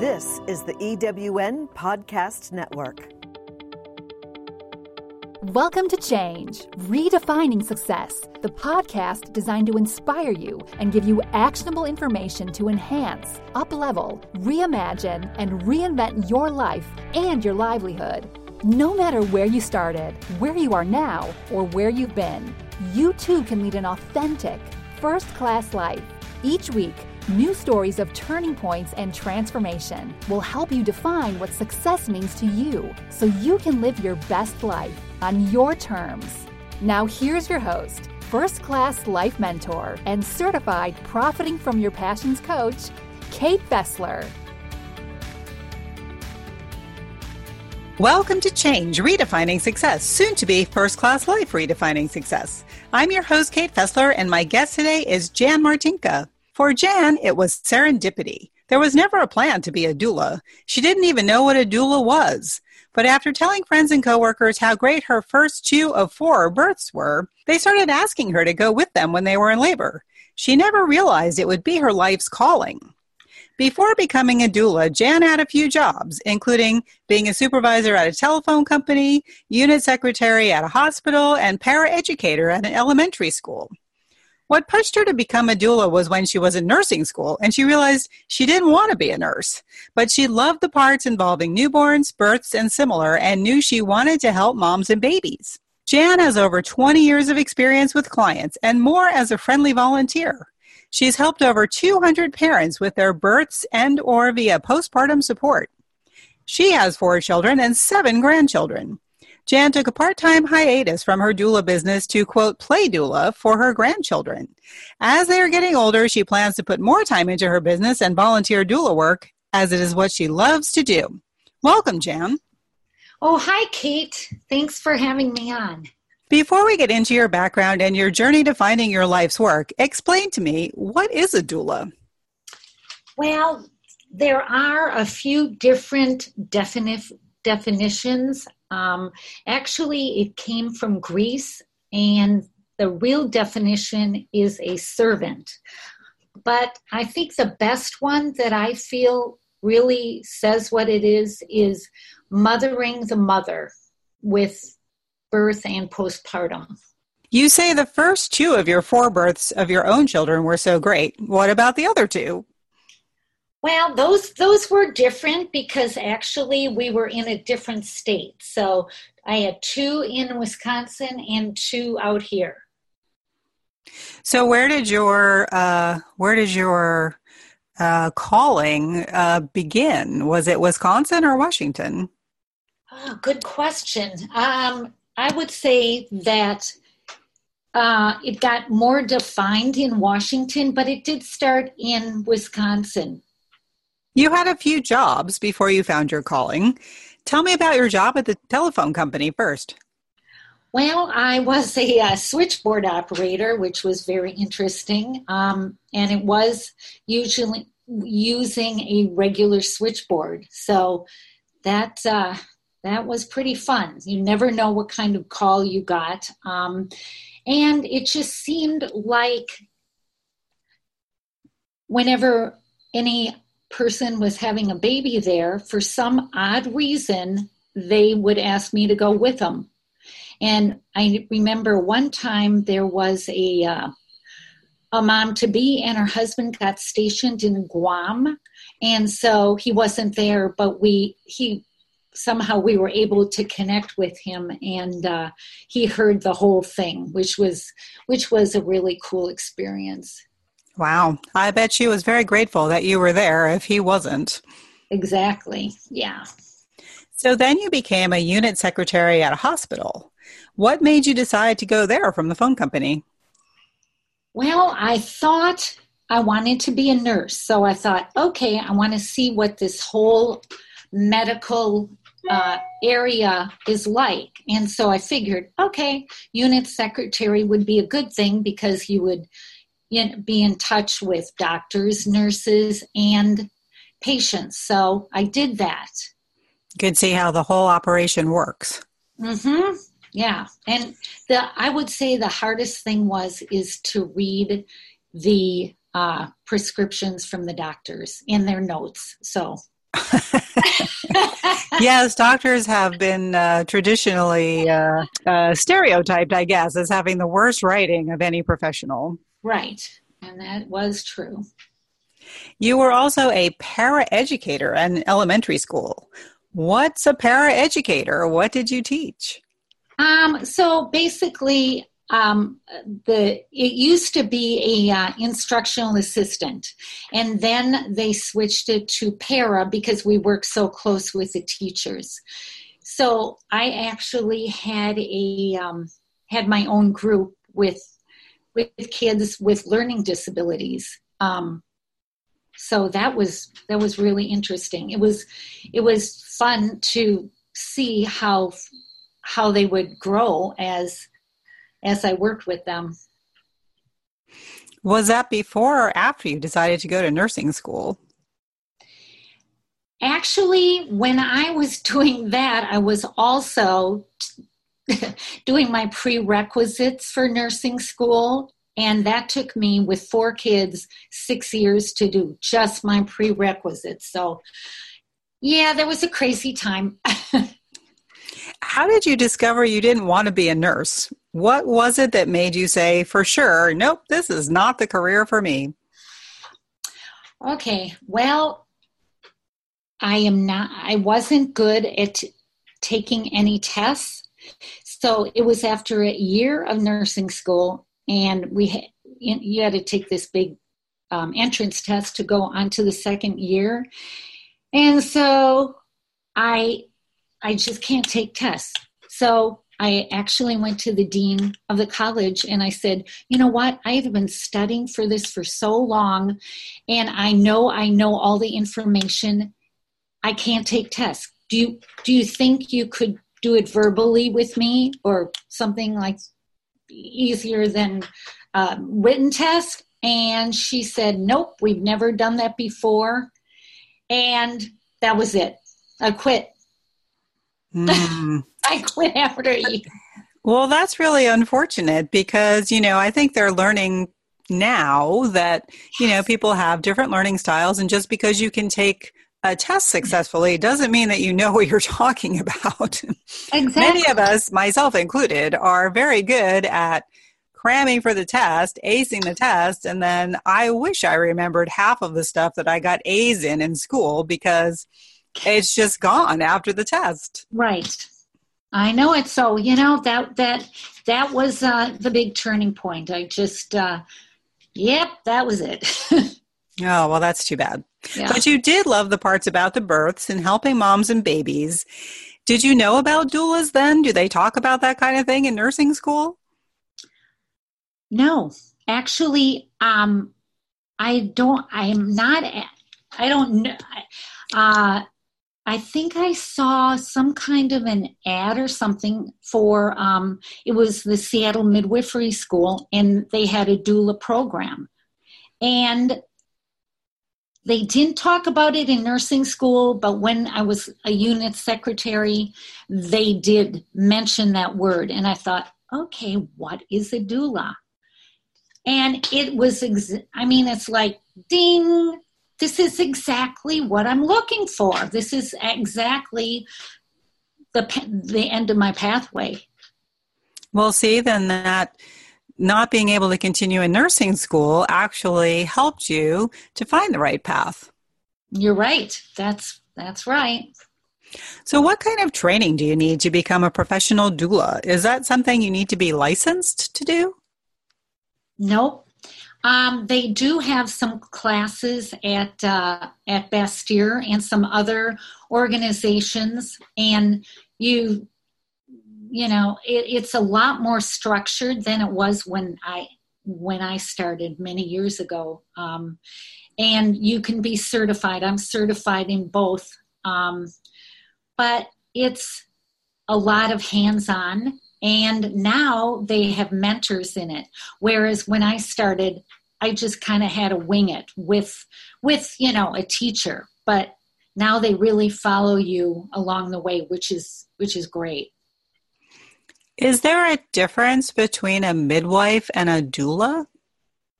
This is the EWN Podcast Network. Welcome to Change, Redefining Success, the podcast designed to inspire you and give you actionable information to enhance, uplevel, reimagine, and reinvent your life and your livelihood. No matter where you started, where you are now, or where you've been, you too can lead an authentic, first class life. Each week, New stories of turning points and transformation will help you define what success means to you so you can live your best life on your terms. Now, here's your host, first class life mentor, and certified Profiting from Your Passions coach, Kate Fessler. Welcome to Change Redefining Success, soon to be First Class Life Redefining Success. I'm your host, Kate Fessler, and my guest today is Jan Martinka. For Jan, it was serendipity. There was never a plan to be a doula. She didn't even know what a doula was. But after telling friends and coworkers how great her first two of four births were, they started asking her to go with them when they were in labor. She never realized it would be her life's calling. Before becoming a doula, Jan had a few jobs, including being a supervisor at a telephone company, unit secretary at a hospital, and paraeducator at an elementary school. What pushed her to become a doula was when she was in nursing school and she realized she didn't want to be a nurse. But she loved the parts involving newborns, births, and similar and knew she wanted to help moms and babies. Jan has over 20 years of experience with clients and more as a friendly volunteer. She's helped over 200 parents with their births and or via postpartum support. She has four children and seven grandchildren. Jan took a part time hiatus from her doula business to, quote, play doula for her grandchildren. As they are getting older, she plans to put more time into her business and volunteer doula work, as it is what she loves to do. Welcome, Jan. Oh, hi, Kate. Thanks for having me on. Before we get into your background and your journey to finding your life's work, explain to me what is a doula? Well, there are a few different defini- definitions um, actually, it came from Greece, and the real definition is a servant. But I think the best one that I feel really says what it is is mothering the mother with birth and postpartum. You say the first two of your four births of your own children were so great. What about the other two? Well, those those were different because actually we were in a different state. So I had two in Wisconsin and two out here. So where did your uh, where did your uh, calling uh, begin? Was it Wisconsin or Washington? Oh, good question. Um, I would say that uh, it got more defined in Washington, but it did start in Wisconsin. You had a few jobs before you found your calling. Tell me about your job at the telephone company first. Well, I was a, uh, switchboard operator, which was very interesting, um, and it was usually using a regular switchboard. So that uh, that was pretty fun. You never know what kind of call you got, um, and it just seemed like whenever any person was having a baby there, for some odd reason, they would ask me to go with them. And I remember one time there was a uh, a mom to be, and her husband got stationed in Guam, and so he wasn't there. But we he somehow we were able to connect with him, and uh, he heard the whole thing, which was which was a really cool experience. Wow. I bet she was very grateful that you were there if he wasn't. Exactly. Yeah. So then you became a unit secretary at a hospital. What made you decide to go there from the phone company? Well, I thought I wanted to be a nurse. So I thought, okay, I want to see what this whole medical uh, area is like. And so I figured, okay, unit secretary would be a good thing because you would in, be in touch with doctors, nurses, and patients. So I did that. You can see how the whole operation works. Mm-hmm. Yeah, and the I would say the hardest thing was is to read the uh, prescriptions from the doctors in their notes. So yes, doctors have been uh, traditionally uh, uh, stereotyped, I guess, as having the worst writing of any professional. Right, and that was true. You were also a paraeducator in elementary school. What's a paraeducator? What did you teach? Um, so basically, um, the it used to be a uh, instructional assistant, and then they switched it to para because we work so close with the teachers. So I actually had a um, had my own group with with kids with learning disabilities. Um, so that was that was really interesting. It was it was fun to see how how they would grow as as I worked with them. Was that before or after you decided to go to nursing school? Actually, when I was doing that, I was also doing my prerequisites for nursing school. And that took me, with four kids, six years to do just my prerequisites. So, yeah, that was a crazy time. How did you discover you didn't want to be a nurse? What was it that made you say, for sure, nope, this is not the career for me? Okay, well, I am not, I wasn't good at taking any tests. So it was after a year of nursing school, and we had, you had to take this big um, entrance test to go on to the second year. And so I I just can't take tests. So I actually went to the dean of the college and I said, you know what? I have been studying for this for so long and I know I know all the information. I can't take tests. Do you do you think you could do it verbally with me or something like easier than uh, written test? And she said, nope, we've never done that before. And that was it. I quit. Mm. I quit after year. Well, that's really unfortunate because, you know, I think they're learning now that, you know, people have different learning styles. And just because you can take a test successfully doesn't mean that you know what you're talking about. Exactly. Many of us, myself included, are very good at cramming for the test, acing the test, and then I wish I remembered half of the stuff that I got A's in in school because it's just gone after the test. Right. I know it. So you know that that that was uh, the big turning point. I just, uh, yep, that was it. oh well, that's too bad. Yeah. But you did love the parts about the births and helping moms and babies. Did you know about doulas then? Do they talk about that kind of thing in nursing school? No, actually, um, I don't. I'm not. I don't know. Uh, I think I saw some kind of an ad or something for um, it was the Seattle Midwifery School, and they had a doula program, and they didn't talk about it in nursing school, but when I was a unit secretary, they did mention that word, and I thought, okay, what is a doula? And it was, ex- I mean, it's like ding, this is exactly what I'm looking for. This is exactly the the end of my pathway. Well, see, then that not being able to continue in nursing school actually helped you to find the right path. You're right. That's that's right. So, what kind of training do you need to become a professional doula? Is that something you need to be licensed to do? Nope. Um, they do have some classes at uh, at Bastyr and some other organizations, and you you know it, it's a lot more structured than it was when I when I started many years ago. Um, and you can be certified. I'm certified in both, um, but it's a lot of hands-on and now they have mentors in it whereas when i started i just kind of had to wing it with with you know a teacher but now they really follow you along the way which is which is great is there a difference between a midwife and a doula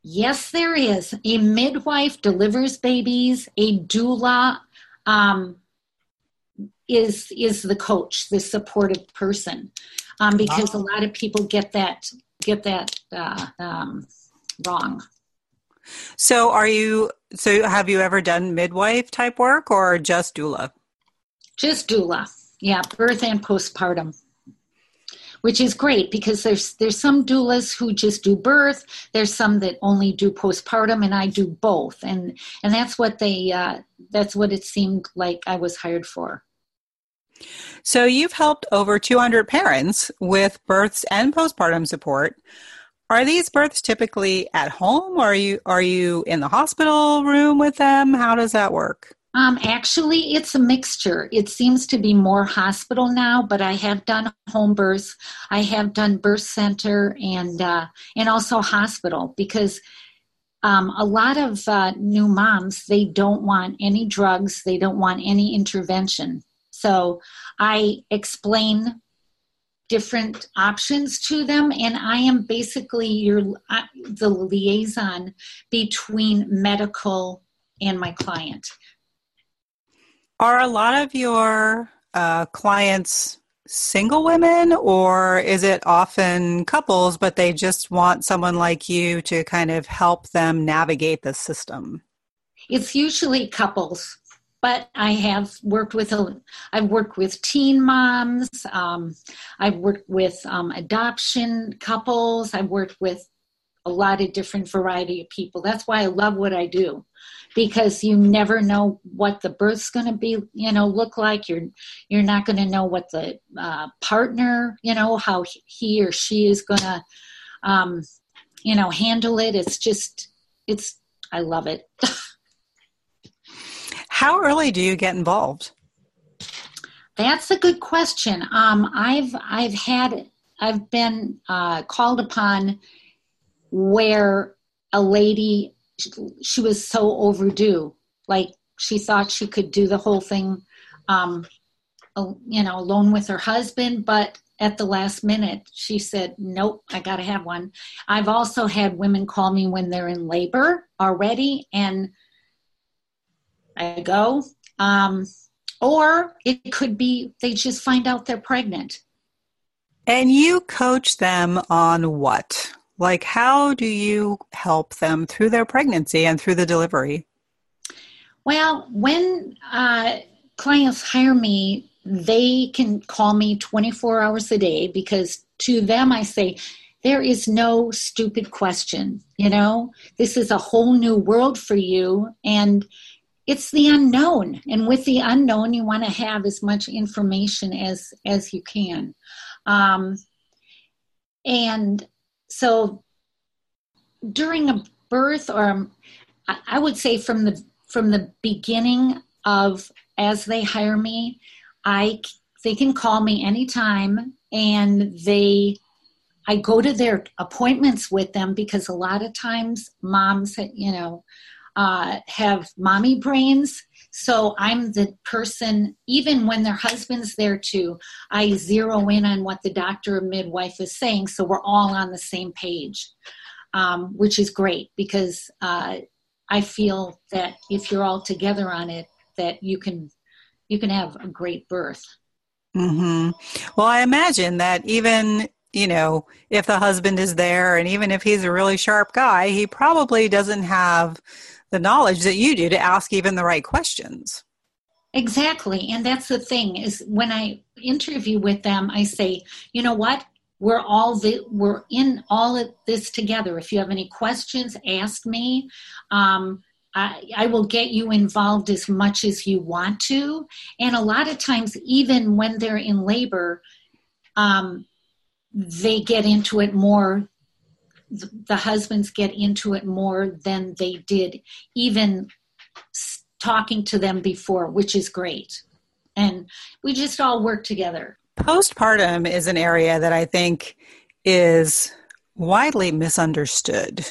yes there is a midwife delivers babies a doula um, is is the coach, the supportive person, um, because wow. a lot of people get that get that uh, um, wrong. So, are you? So, have you ever done midwife type work or just doula? Just doula, yeah, birth and postpartum which is great because there's there's some doulas who just do birth. There's some that only do postpartum and i do both. And and that's what they uh, that's what it seemed like i was hired for. So you've helped over 200 parents with births and postpartum support. Are these births typically at home or are you are you in the hospital room with them? How does that work um, actually, it's a mixture. It seems to be more hospital now, but I have done home births. I have done birth center and uh, and also hospital because um, a lot of uh, new moms they don't want any drugs. They don't want any intervention. So I explain different options to them and i am basically your uh, the liaison between medical and my client are a lot of your uh, clients single women, or is it often couples, but they just want someone like you to kind of help them navigate the system? It's usually couples, but I have worked with a, I've worked with teen moms. Um, I've worked with um, adoption couples. I've worked with a lot of different variety of people. That's why I love what I do because you never know what the birth's going to be you know look like. You're you're not going to know what the uh, partner you know how he or she is going to um, you know handle it. It's just it's i love it. How early do you get involved? That's a good question. Um, i've i've had i've been uh, called upon where a lady she was so overdue. Like she thought she could do the whole thing, um, you know, alone with her husband, but at the last minute she said, "Nope, I got to have one." I've also had women call me when they're in labor already, and I go. Um, or it could be they just find out they're pregnant. And you coach them on what? Like, how do you help them through their pregnancy and through the delivery? Well, when uh, clients hire me, they can call me 24 hours a day because to them I say, there is no stupid question. You know, this is a whole new world for you. And it's the unknown. And with the unknown, you want to have as much information as, as you can. Um, and so during a birth or I would say from the from the beginning of as they hire me, I they can call me anytime and they I go to their appointments with them because a lot of times moms, you know, uh, have mommy brains. So I'm the person, even when their husband's there too, I zero in on what the doctor or midwife is saying so we're all on the same page, um, which is great because uh, I feel that if you're all together on it, that you can you can have a great birth. Mm-hmm. Well, I imagine that even you know if the husband is there, and even if he's a really sharp guy, he probably doesn't have the knowledge that you do to ask even the right questions. Exactly. And that's the thing is when I interview with them, I say, you know what? We're all the, we're in all of this together. If you have any questions, ask me. Um, I, I, will get you involved as much as you want to. And a lot of times, even when they're in labor, um, they get into it more the husbands get into it more than they did even talking to them before, which is great. And we just all work together. Postpartum is an area that I think is widely misunderstood.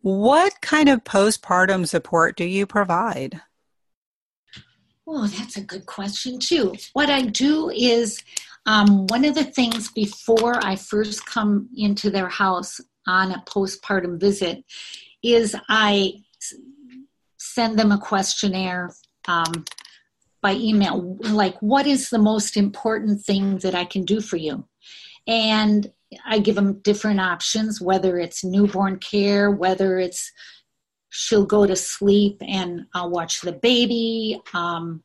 What kind of postpartum support do you provide? Oh, that's a good question, too. What I do is um, one of the things before I first come into their house, on a postpartum visit is I send them a questionnaire. Um, by email, like, what is the most important thing that I can do for you? And I give them different options, whether it's newborn care, whether it's she'll go to sleep and I'll watch the baby. Um,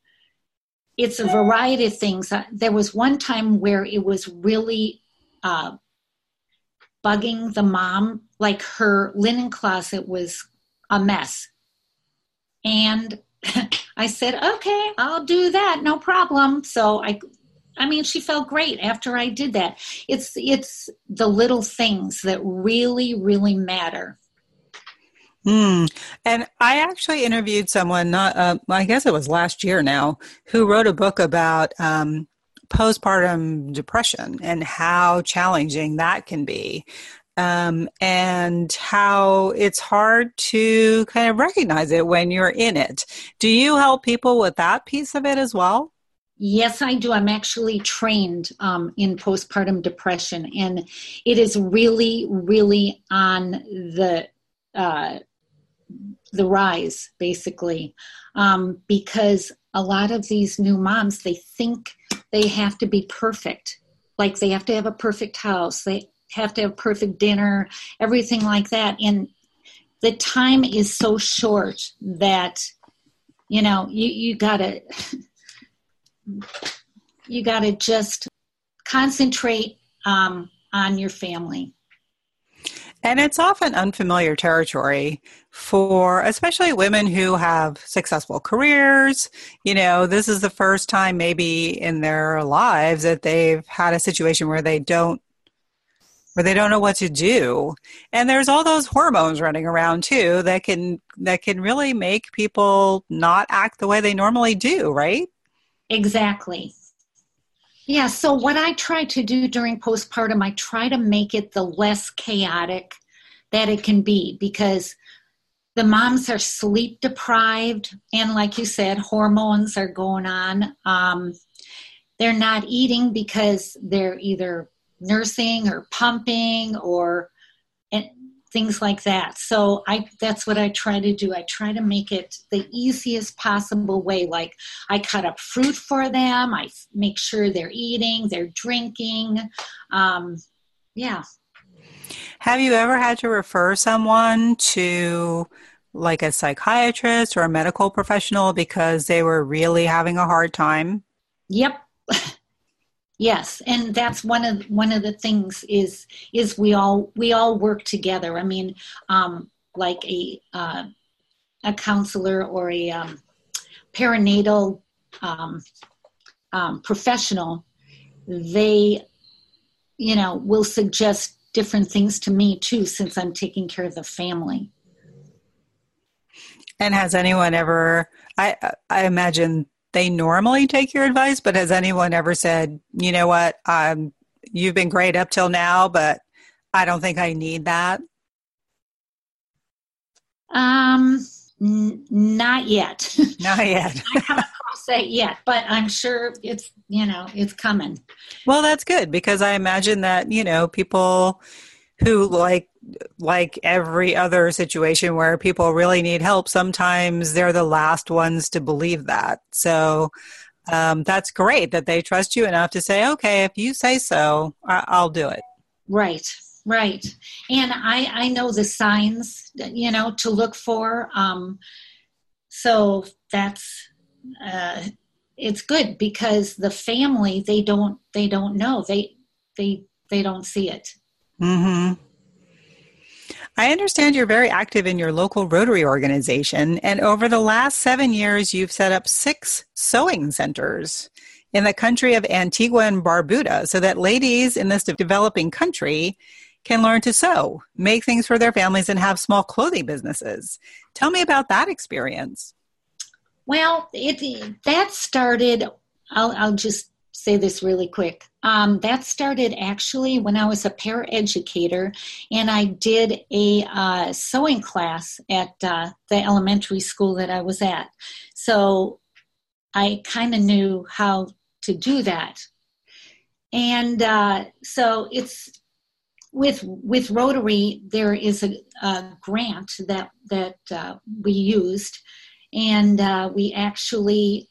it's a variety of things. There was one time where it was really uh, bugging the mom, like her linen closet was a mess. And I said, okay, I'll do that, no problem. So I I mean, she felt great after I did that. It's it's the little things that really, really matter. Hmm. And I actually interviewed someone, not uh, I guess it was last year now, who wrote a book about um, postpartum depression and how challenging that can be. Um, and how it's hard to kind of recognize it when you're in it. Do you help people with that piece of it as well? Yes, I do. I'm actually trained um, in postpartum depression, and it is really, really on the uh, the rise, basically, um, because a lot of these new moms they think they have to be perfect, like they have to have a perfect house, they have to have perfect dinner, everything like that, and the time is so short that you know you you gotta you gotta just concentrate um, on your family and it's often unfamiliar territory for especially women who have successful careers. You know, this is the first time maybe in their lives that they've had a situation where they don't where they don't know what to do. And there's all those hormones running around too that can that can really make people not act the way they normally do, right? Exactly. Yeah, so what I try to do during postpartum, I try to make it the less chaotic that it can be because the moms are sleep deprived, and like you said, hormones are going on. Um, they're not eating because they're either nursing or pumping or things like that. So I that's what I try to do. I try to make it the easiest possible way. Like I cut up fruit for them. I make sure they're eating, they're drinking. Um, yeah. Have you ever had to refer someone to like a psychiatrist or a medical professional because they were really having a hard time? Yep. Yes, and that's one of one of the things is is we all we all work together. I mean, um, like a uh, a counselor or a um, perinatal um, um, professional, they, you know, will suggest different things to me too, since I'm taking care of the family. And has anyone ever? I I imagine they normally take your advice, but has anyone ever said, you know what, um, you've been great up till now, but I don't think I need that? Um, n- not yet. Not yet. I haven't crossed that yet, but I'm sure it's you know it's coming. Well, that's good because I imagine that you know people who like like every other situation where people really need help, sometimes they're the last ones to believe that. So um, that's great that they trust you enough to say, okay, if you say so, I- will do it. Right, right. And I, I know the signs, you know, to look for. Um, so that's, uh, it's good because the family, they don't, they don't know. They, they, they don't see it. Mm-hmm. I understand you're very active in your local Rotary organization, and over the last seven years, you've set up six sewing centers in the country of Antigua and Barbuda so that ladies in this developing country can learn to sew, make things for their families, and have small clothing businesses. Tell me about that experience. Well, it that started. I'll, I'll just say this really quick. Um, that started actually when I was a paraeducator and I did a uh, sewing class at uh, the elementary school that I was at. So I kind of knew how to do that. And uh, so it's with with Rotary, there is a, a grant that that uh, we used, and uh, we actually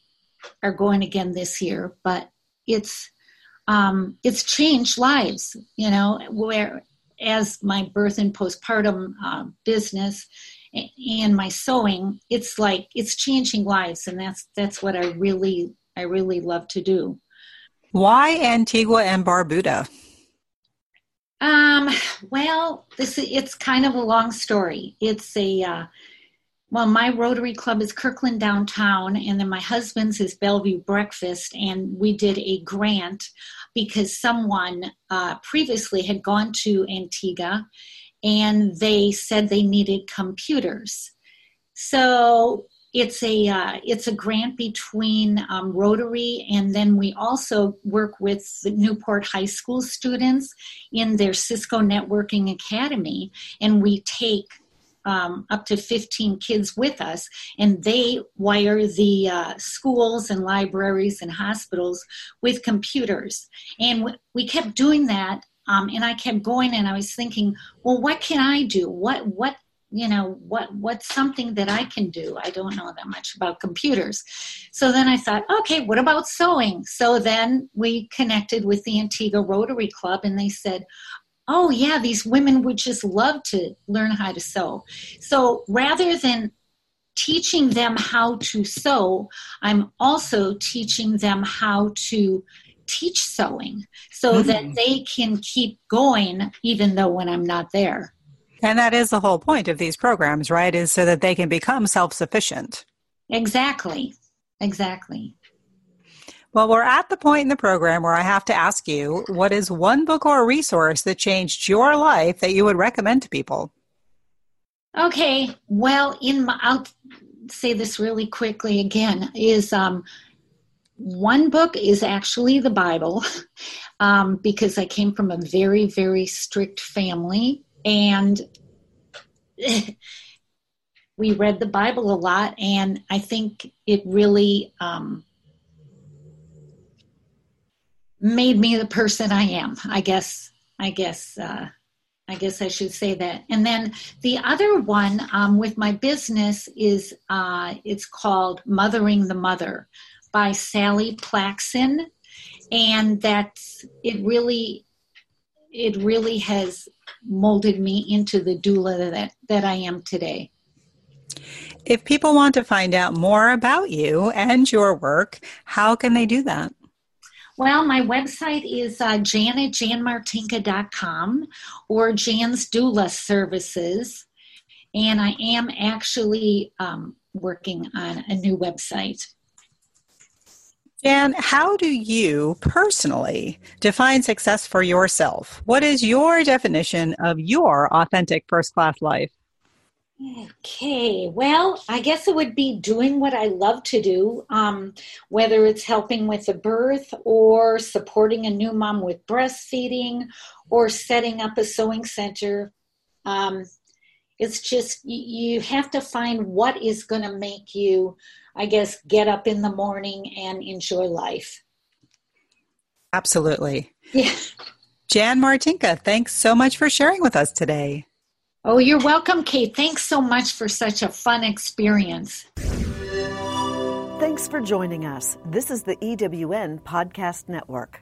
are going again this year, but it's um, it's changed lives. You know, where as my birth and postpartum uh, business and my sewing, it's like it's changing lives, and that's that's what I really I really love to do. Why Antigua and Barbuda? Um, well, this it's kind of a long story. It's a uh, well, my Rotary Club is Kirkland downtown, and then my husband's is Bellevue Breakfast, and we did a grant because someone uh, previously had gone to Antigua, and they said they needed computers. So it's a uh, it's a grant between um, Rotary and then we also work with the Newport High School students in their Cisco Networking Academy, and we take um, up to 15 kids with us, and they wire the uh, schools and libraries and hospitals with computers. And we kept doing that, um, and I kept going, and I was thinking, well, what can I do? What what you know what what's something that i can do i don't know that much about computers so then i thought okay what about sewing so then we connected with the antigua rotary club and they said oh yeah these women would just love to learn how to sew. So rather than teaching them how to sew i'm also teaching them how to teach sewing so mm-hmm. that they can keep going even though when i'm not there. And that is the whole point of these programs right is so that they can become self-sufficient. Exactly. Exactly well, we're at the point in the program where I have to ask you what is one book or resource that changed your life that you would recommend to people? Okay, well, in my, I'll say this really quickly again is um, one book is actually the Bible um, because I came from a very, very strict family and we read the Bible a lot, and I think it really um, made me the person I am. I guess. I guess. Uh, I guess I should say that. And then the other one um, with my business is uh, it's called Mothering the Mother by Sally Placksin, and that's it. Really, it really has molded me into the doula that that I am today. If people want to find out more about you and your work, how can they do that? Well, my website is uh, jan at or Jan's Doula Services. And I am actually um, working on a new website. Jan, how do you personally define success for yourself? What is your definition of your authentic first class life? Okay, well, I guess it would be doing what I love to do, um, whether it's helping with a birth or supporting a new mom with breastfeeding or setting up a sewing center. Um, it's just you have to find what is going to make you, I guess, get up in the morning and enjoy life. Absolutely. Yeah. Jan Martinka, thanks so much for sharing with us today. Oh, you're welcome, Kate. Thanks so much for such a fun experience. Thanks for joining us. This is the EWN Podcast Network.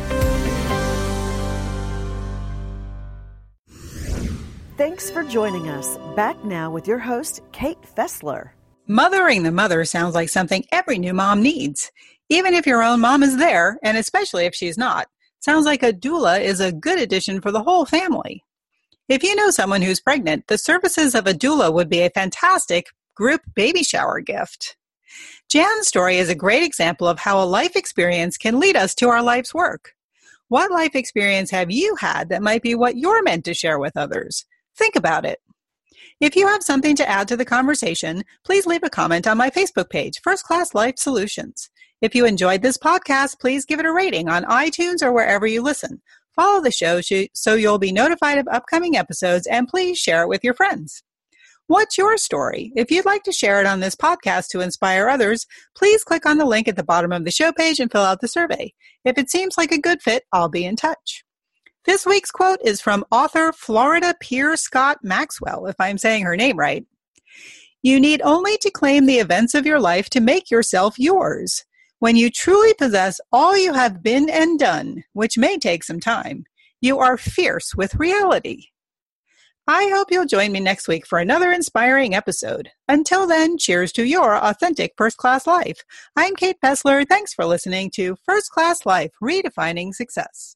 For joining us. Back now with your host, Kate Fessler. Mothering the mother sounds like something every new mom needs, even if your own mom is there, and especially if she's not. Sounds like a doula is a good addition for the whole family. If you know someone who's pregnant, the services of a doula would be a fantastic group baby shower gift. Jan's story is a great example of how a life experience can lead us to our life's work. What life experience have you had that might be what you're meant to share with others? Think about it. If you have something to add to the conversation, please leave a comment on my Facebook page, First Class Life Solutions. If you enjoyed this podcast, please give it a rating on iTunes or wherever you listen. Follow the show so you'll be notified of upcoming episodes and please share it with your friends. What's your story? If you'd like to share it on this podcast to inspire others, please click on the link at the bottom of the show page and fill out the survey. If it seems like a good fit, I'll be in touch. This week's quote is from author Florida Pier Scott Maxwell, if I'm saying her name right. You need only to claim the events of your life to make yourself yours. When you truly possess all you have been and done, which may take some time, you are fierce with reality. I hope you'll join me next week for another inspiring episode. Until then, cheers to your authentic first class life. I'm Kate Fessler. Thanks for listening to First Class Life Redefining Success.